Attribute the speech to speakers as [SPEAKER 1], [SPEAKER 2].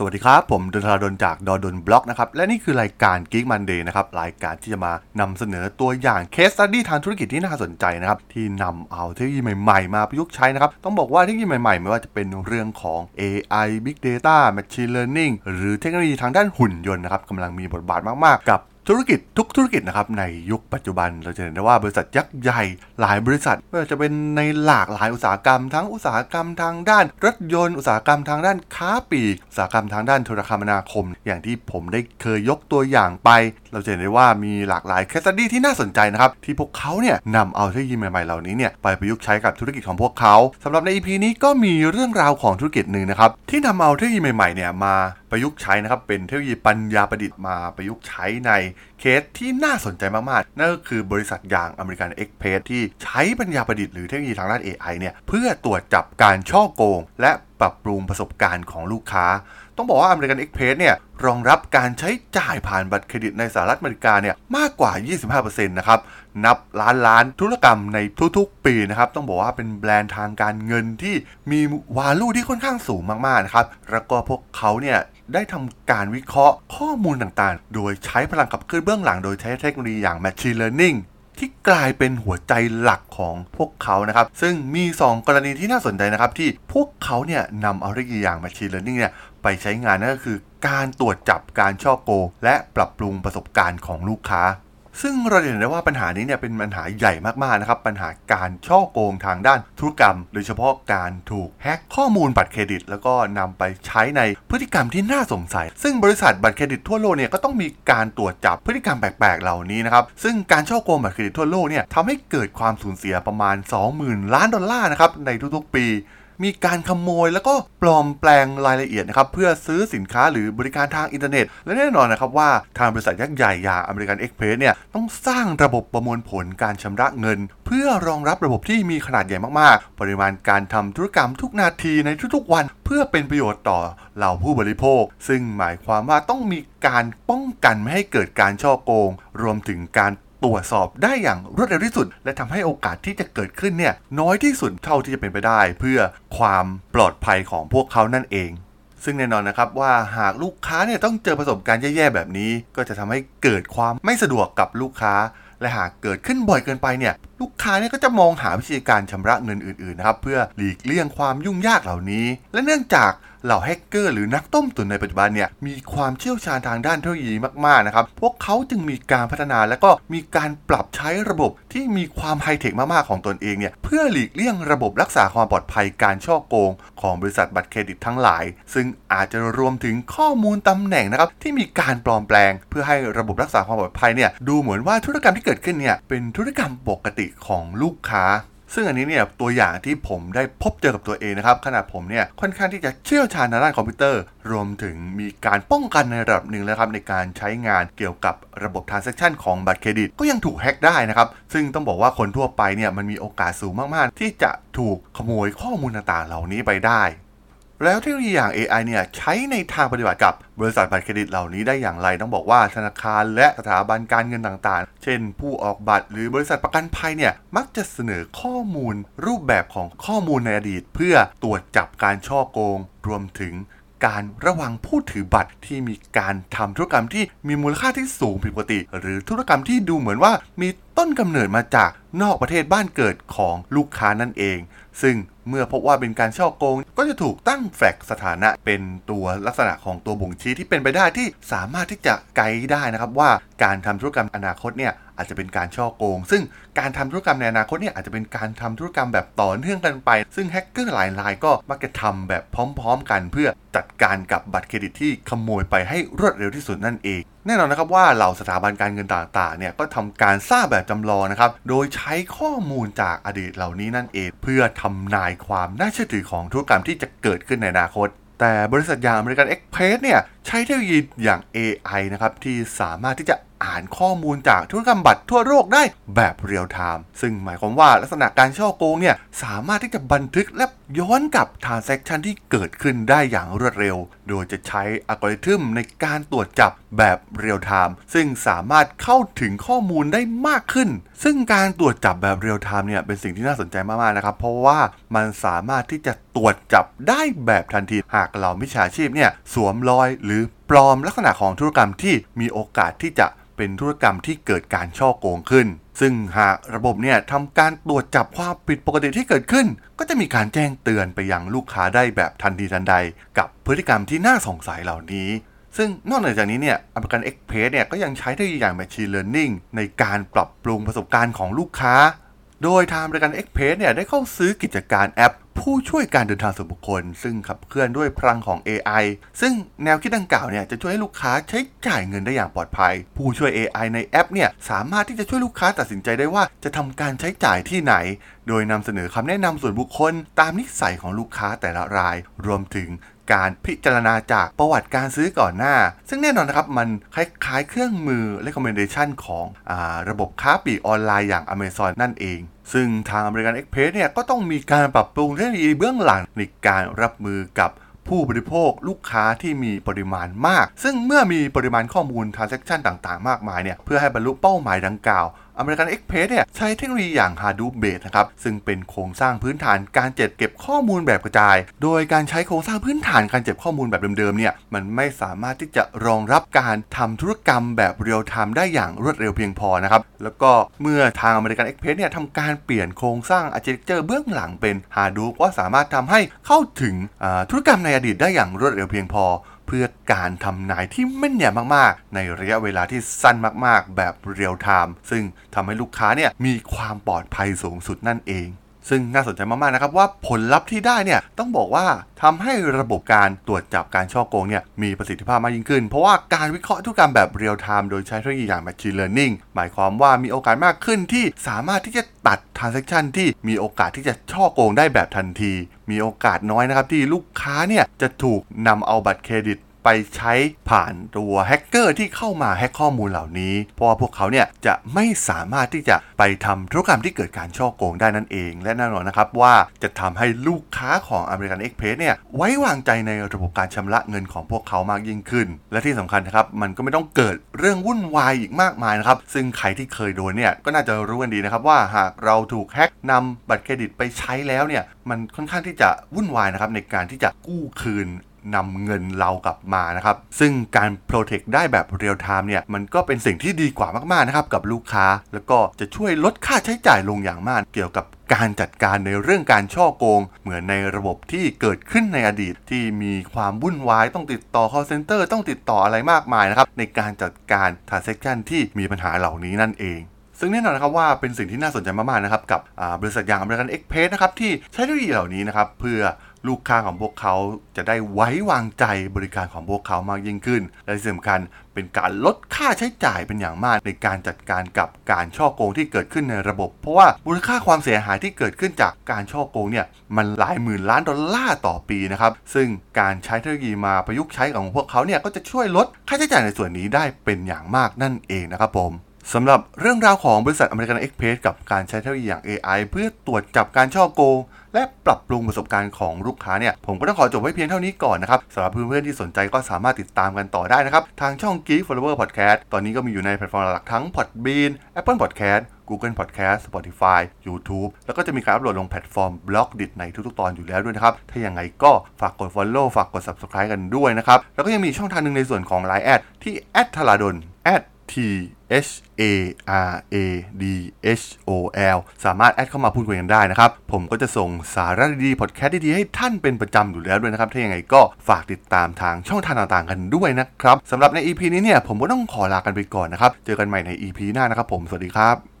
[SPEAKER 1] สวัสดีครับ ผมดนทราดนจากดอดนบล็อกนะครับและนี่คือรายการ Geek Monday นะครับรายการที่จะมานำเสนอตัวอย่างเคสตัดดี้ทางธุรกิจที่น่าสนใจนะครับที่นำเอาเทคโนโลยีใหม่ๆ มาประยุกต์ใช้นะครับต้องบอกว่าเทคโนโลยีใหม่ๆ ไม่ว่าจะเป็นเรื่องของ AI Big Data Machine Learning หรือเทคโนโลยีทางด้านหุ่นยนต์นะครับกำลังมีบทบาทมากๆ กับ ธุรกิจทุกธุรกิจนะครับในยุคปัจจุบันเราจะเห็นได้ว่าบริษัทยักษ์ใหญ่หลายบริษัทไม่ว่าจะเป็นในหลากหลายอุตสาหกรรม ทั้งอุตสาหกรรมทางด้าน รถยนต์อุตสาหกรรมทางด้านค้าปลีกอุตสาหกรรมทางด้านโทรคมนาคม อย่างที่ผมได้เคยยกตัวอย่างไป เราจะเห็นได้ว่ามีหลากหลายเคสตี้ที่น่าสนใจนะครับที่พวกเขาเนี่ยนำเอาเทคโนโลยีใหม่ๆเหล่านี้เนี่ยไปประยุกต์ใช้กับธุรกิจของพวกเขาสำหรับใน EP นี้ก็มีเรื่องราวของธุรกิจหนึ่งนะครับที่นำเอาเทคโนโลยีใหม่ๆเนี่ยมา ประยุกต์ใช้นะครับเป็นเทคโนโลยีปัญญาประดิษฐ์มาประยุกต์ใช้ในเคสที่น่าสนใจมากๆ นั่นก็คือบริษัทอย่าง American Express ที่ใช้ปัญญาประดิษฐ์หรือเทคโนโลยีทางด้าน AI เนี่ยเพื่อตรวจจับการฉ้อโกง และ ปรับปรุงประสบการณ์ของลูกค้า ต้องบอกว่า American Express เนี่ยรองรับการใช้จ่ายผ่านบัตรเครดิตในสหรัฐอเมริกาเนี่ยมากกว่า 25%นะครับนับล้านล้านธุรกรรมในทุกๆ ปีนะครับต้องบอกว่าเป็นแบรนด์ทางการเงินที่มีวาลูที่ค่อนข้างสูงมากๆนะครับแล้วก็พวกเขาเนี่ยได้ทำการวิเคราะห์ข้อมูลต่างๆ โดยใช้พลังขับเคลื่อนเบื้องหลังโดยใช้เทคโนโลยีอย่าง Machine Learning ที่กลายเป็นหัวใจหลักของพวกเขานะครับ ซึ่งมี 2 กรณีที่น่าสนใจนะครับ ที่พวกเขาเนี่ยนำเอาเทคโนโลยีอย่าง Machine Learning เนี่ยไปใช้งานนั่นก็คือการตรวจจับการช่อโกงและปรับปรุงประสบการณ์ของลูกค้า ซึ่งเราเห็นได้ว่าปัญหานี้เนี่ยเป็นปัญหาใหญ่มากๆนะครับ ปัญหาการฉ้อโกงทางด้านธุรกรรม โดยเฉพาะการถูกแฮ็กข้อมูลบัตรเครดิต แล้วก็นำไปใช้ในพฤติกรรมที่น่าสงสัย ซึ่งบริษัทบัตรเครดิตทั่วโลกเนี่ยก็ต้องมีการตรวจจับพฤติกรรมแปลกๆเหล่านี้นะครับ ซึ่งการฉ้อโกงบัตรเครดิตทั่วโลกเนี่ยทำให้เกิดความสูญเสียประมาณ 20,000 ล้านดอลลาร์นะครับในทุกๆ ปี มีการขโมยแล้วก็ปลอมแปลงรายละเอียดนะครับเพื่อซื้อสินค้าหรือบริการทางอินเทอร์เน็ต และแน่นอนนะครับว่าทางบริษัทยักษ์ใหญ่อย่างอเมริกันเอ็กเพรสเนี่ยต้องสร้างระบบประมวลผลการชำระเงิน เพื่อรองรับระบบที่มีขนาดใหญ่มากๆ ปริมาณการทำธุรกรรมทุกนาทีในทุกๆวัน เพื่อเป็นประโยชน์ต่อเหล่าผู้บริโภค ซึ่งหมายความว่าต้องมีการป้องกันไม่ให้เกิดการช่อโกง รวมถึงการ ตรวจสอบได้อย่างรวดเร็วที่สุด และทำให้โอกาสที่จะเกิดขึ้นเนี่ยน้อยที่สุดเท่าที่จะเป็นไปได้ เพื่อความปลอดภัยของพวกเขานั่นเองซึ่งแน่นอนนะครับว่าหากลูกค้าเนี่ยต้องเจอประสบการณ์แย่ๆแบบนี้ ก็จะทำให้เกิดความไม่สะดวกกับลูกค้า และหากเกิดขึ้นบ่อยเกินไปเนี่ย ลูกค้าเนี่ยก็จะมองหาวิธีการชำระเงินอื่นๆนะครับเพื่อหลีกเลี่ยงความยุ่งยากเหล่านี้ และเนื่องจากเหล่าแฮกเกอร์หรือนักต้มตุ๋นในปัจจุบันเนี่ยมีความเชี่ยวชาญทางด้านเทคโนโลยีมากๆนะครับ พวกเขาจึงมีการพัฒนาและก็มีการปรับใช้ระบบที่มีความไฮเทคมากๆของตนเองเนี่ยเพื่อหลีกเลี่ยงระบบรักษาความปลอดภัยการช่อโกง ของบริษัทบัตรเครดิตทั้งหลาย ซึ่งอาจจะรวมถึงข้อมูลตำแหน่งนะครับที่มีการปลอมแปลง เพื่อให้ระบบรักษาความปลอดภัยเนี่ยดูเหมือนว่าธุรกรรมที่เกิดขึ้นเนี่ยเป็นธุรกรรมปกติของลูกค้า ซึ่งอันนี้เนี่ยตัวอย่างที่ผมได้พบเจอกับตัวเองนะครับขนาดผมเนี่ยค่อนข้างที่จะเชี่ยวชาญในด้านคอมพิวเตอร์ รวมถึงมีการป้องกันในระดับหนึ่งแล้วครับในการใช้งานเกี่ยวกับระบบ transaction ของบัตรเครดิต ก็ยังถูกแฮ็กได้นะครับซึ่งต้องบอกว่าคนทั่วไปเนี่ยมันมีโอกาสสูงมากๆ ที่จะถูกขโมยข้อมูลต่างๆ เหล่านี้ไปได้ แล้วเทคโนโลยีอย่าง AI เนี่ยใช้ในทางปฏิบัติกับบริษัทบัตรเครดิตเหล่านี้ได้อย่างไร ต้องบอกว่าธนาคารและสถาบันการเงินต่างๆ เช่น ผู้ออกบัตรหรือบริษัทประกันภัยเนี่ยมักจะเสนอข้อมูลรูปแบบของข้อมูลในอดีต เพื่อตรวจจับการช่อโกง รวมถึง การระวังผู้ถือบัตรที่มีการทำธุรกรรมที่มีมูลค่าที่สูงผิดปกติ หรือธุรกรรมที่ดูเหมือนว่ามีต้นกำเนิดมาจากนอกประเทศบ้านเกิดของลูกค้านั่นเอง ซึ่งเมื่อพบว่าเป็นการช่อโกง ก็จะถูกตั้งแฟกสถานะเป็นตัวลักษณะของตัวบ่งชี้ที่เป็นไปได้ที่สามารถที่จะไกด์ได้นะครับว่าการทำธุรกรรมอนาคตเนี่ย อาจจะเป็นการช่อโกง ซึ่งการทำธุรกรรมในอนาคตเนี่ยอาจจะเป็นการทำธุรกรรมแบบต่อเนื่องกันไป ซึ่งแฮกเกอร์หลายรายก็มักจะทำแบบพร้อม ๆ กัน เพื่อจัดการกับบัตรเครดิตที่ขโมยไปให้รวดเร็วที่สุดนั่นเองแน่นอนนะครับว่าเหล่าสถาบันการเงินต่างๆเนี่ยก็ทำการสร้างแบบจำลองนะครับ โดยใช้ข้อมูลจากอดีตเหล่านี้นั่นเอง เพื่อทำนายความน่าเชื่อถือของธุรกรรมที่จะเกิดขึ้นในอนาคต แต่บริษัทอย่าง American Express เนี่ย ใช้เทคโนโลยีอย่าง AI นะครับ ที่สามารถที่จะอ่านข้อมูลจากธุรกรรมบัตรทั่วโลกได้แบบเรียลไทม์ซึ่งหมายความว่าลักษณะการฉ้อโกงเนี่ย สามารถที่จะบันทึกและย้อนกลับ transaction ที่เกิดขึ้นได้อย่างรวดเร็ว โดยจะใช้อัลกอริทึมในการตรวจจับแบบเรียลไทม์ซึ่งสามารถเข้าถึงข้อมูลได้มากขึ้น ซึ่งการตรวจจับแบบเรียลไทม์เนี่ย เป็นสิ่งที่น่าสนใจมากๆนะครับ เพราะว่ามันสามารถที่จะตรวจจับได้แบบทันทีหากเหล่ามิจฉาชีพเนี่ยสวมรอยหรือ ปลอมลักษณะของธุรกรรมที่มีโอกาสที่จะเป็นธุรกรรมที่เกิดการฉ้อโกงขึ้น ซึ่งหากระบบเนี่ยทำการตรวจจับความผิดปกติที่เกิดขึ้น ก็จะมีการแจ้งเตือนไปยังลูกค้าได้แบบทันทีทันใด กับพฤติกรรมที่น่าสงสัยเหล่านี้ ซึ่งนอกเหนือจากนี้เนี่ย American Express เนี่ยก็ยังใช้เทคโนโลยีอย่าง Machine Learning ในการปรับปรุงประสบการณ์ของลูกค้า โดยทาง American Express เนี่ยได้เข้าซื้อกิจการแอป ผู้ช่วยการเดินทางส่วนบุคคล ซึ่งขับเคลื่อนด้วยพลังของ AI ซึ่งแนวคิดดังกล่าวเนี่ยจะช่วยให้ลูกค้าใช้จ่ายเงินได้อย่างปลอดภัย ผู้ช่วย AI ในแอปเนี่ยสามารถที่จะช่วยลูกค้าตัดสินใจได้ว่าจะทำการใช้จ่ายที่ไหน โดยนำเสนอคำแนะนำส่วนบุคคล ตามนิสัยของลูกค้าแต่ละราย รวมถึงการพิจารณาจากประวัติการซื้อก่อนหน้า ซึ่งแน่นอนนะครับ มันคล้ายๆเครื่องมือ recommendation ของอระบบค้าปลีกออนไลน์อย่าง Amazon นั่นเอง ซึ่งทางบริการ Express เนี่ยก็ต้องมีการปรับปรุงเทคโนโลยีเบื้องหลังในการรับมือกับผู้บริโภคลูกค้าที่มีปริมาณมาก ซึ่งเมื่อมีปริมาณข้อมูล transaction ต่างๆ มากมายเนี่ยเพื่อให้บรรลุเป้าหมายดังกล่าว American Express เนี่ยใช้เทคโนโลยีอย่าง Hadoop Base นะครับซึ่งเป็นโครงสร้างพื้นฐานการเจ็ดเก็บข้อมูลแบบกระจาย โดยการใช้โครงสร้างพื้นฐานการเจ็บข้อมูลแบบเดิมๆเนี่ยมันไม่สามารถที่จะรองรับการทำธุรกรรมแบบเรียลไทม์ได้อย่างรวดเร็วเพียงพอนะครับแล้วก็เมื่อทาง American Express เนี่ยทำการเปลี่ยนโครงสร้าง architecture เบื้องหลังเป็น Hadoop ก็สามารถทำให้เข้าถึงธุรกรรมในอดีตได้อย่างรวดเร็วเพียงพอ เพื่อการทำนายที่แม่นยำมากๆ ในระยะเวลาที่สั้นมากๆ แบบเรียลไทม์ซึ่งทำให้ลูกค้าเนี่ยมีความปลอดภัยสูงสุดนั่นเอง ซึ่งน่าสนใจมากๆนะครับว่าผลลัพธ์ที่ได้เนี่ยต้องบอกว่าทำให้ระบบการตรวจจับการฉ้อโกงเนี่ยมีประสิทธิภาพมากยิ่งขึ้น เพราะว่าการวิเคราะห์ธุรกรรมแบบเรียลไทม์โดยใช้เทคโนโลยีอย่าง Machine Learning หมายความว่ามีโอกาสมากขึ้นที่สามารถที่จะตัด Transaction ที่มีโอกาสที่จะฉ้อโกงได้แบบทันที มีโอกาสน้อยนะครับที่ลูกค้าเนี่ยจะถูกนำเอาบัตรเครดิต ไปใช้ผ่านตัวแฮกเกอร์ที่เข้ามาแฮกข้อมูลเหล่านี้ เพราะว่าพวกเขาเนี่ยจะไม่สามารถที่จะไปทำธุรกรรมที่เกิดการช่อโกงได้นั่นเอง และแน่นอนนะครับว่าจะทำให้ลูกค้าของ American Express เนี่ยไว้วางใจในระบบการชำระเงินของพวกเขามากยิ่งขึ้น และที่สำคัญนะครับมันก็ไม่ต้องเกิดเรื่องวุ่นวายอีกมากมายนะครับซึ่งใครที่เคยโดนเนี่ยก็น่าจะรู้กันดีนะครับว่าหากเราถูกแฮกนำบัตรเครดิตไปใช้แล้วเนี่ยมันค่อนข้างที่จะวุ่นวายนะครับในการที่จะกู้คืน นำเงินเรากลับมานะครับ ซึ่งการ protect ได้แบบเรียลไทม์เนี่ย มันก็เป็นสิ่งที่ดีกว่ามากๆนะครับกับลูกค้า แล้วก็จะช่วยลดค่าใช้จ่ายลงอย่างมาก เกี่ยวกับการจัดการในเรื่องการฉ้อโกง เหมือนในระบบที่เกิดขึ้นในอดีตที่มีความวุ่นวายต้องติดต่อ call center ต้องติดต่ออะไรมากมายนะครับในการจัดการ transaction ที่มีปัญหาเหล่านี้นั่นเองซึ่งแน่นอนนะครับว่าเป็นสิ่งที่น่าสนใจมากๆนะครับกับบริษัทอย่าง American Express นะครับที่ใช้เทคโนโลยีเหล่านี้นะครับเพื่อ ลูกค้าของพวกเขาจะได้ไว้วางใจบริการของพวกเขามากยิ่งขึ้น และที่สำคัญเป็นการลดค่าใช้จ่ายเป็นอย่างมากในการจัดการกับการช่อโกงที่เกิดขึ้นในระบบ เพราะว่ามูลค่าความเสียหายที่เกิดขึ้นจากการช่อโกงเนี่ยมันหลายหมื่นล้านดอลลาร์ต่อปีนะครับซึ่งการใช้เทคโนโลยีมาประยุกต์ใช้ของพวกเขาเนี่ยก็จะช่วยลดค่าใช้จ่ายในส่วนนี้ได้เป็นอย่างมากนั่นเองนะครับผม สำหรับเรื่องราวของบริษัท American Express กับการใช้เทคโนโลยีอย่าง AI เพื่อตรวจจับการฉ้อโกง และปรับปรุงประสบการณ์ของลูกค้าเนี่ย ผมก็ต้องขอจบไว้เพียงเท่านี้ก่อนนะครับสำหรับเพื่อนๆที่สนใจก็สามารถติดตามกันต่อได้นะครับ ทางช่อง Geek Forever Podcast ตอนนี้ก็มีอยู่ในแพลตฟอร์มหลักทั้ง Podbean Apple Podcast Google Podcast Spotify YouTube แล้วก็จะมีการอัปโหลดลงแพลตฟอร์ม Blockdit ในทุกๆ ตอนอยู่แล้วด้วยนะครับ ถ้าอย่างไรก็ฝากกด Follow ฝากกด Subscribe กันด้วยนะครับ แล้วก็ยังมีช่องทางหนึ่งในส่วนของ Line add ที่ t h a l a d o n T H A R A D H O L สามารถแอดเข้ามาพูดคุยกันได้นะครับ ผมก็จะส่งสาระดีๆพอดแคสต์ดีๆให้ท่านเป็นประจำอยู่แล้วด้วยนะครับ ถ้าอย่างไรก็ฝากติดตามทางช่องทางต่างๆกันด้วยนะครับสำหรับใน EP นี้เนี่ยผมก็ต้องขอลากันไปก่อนนะครับ เจอกันใหม่ใน EP หน้านะครับผม สวัสดีครับ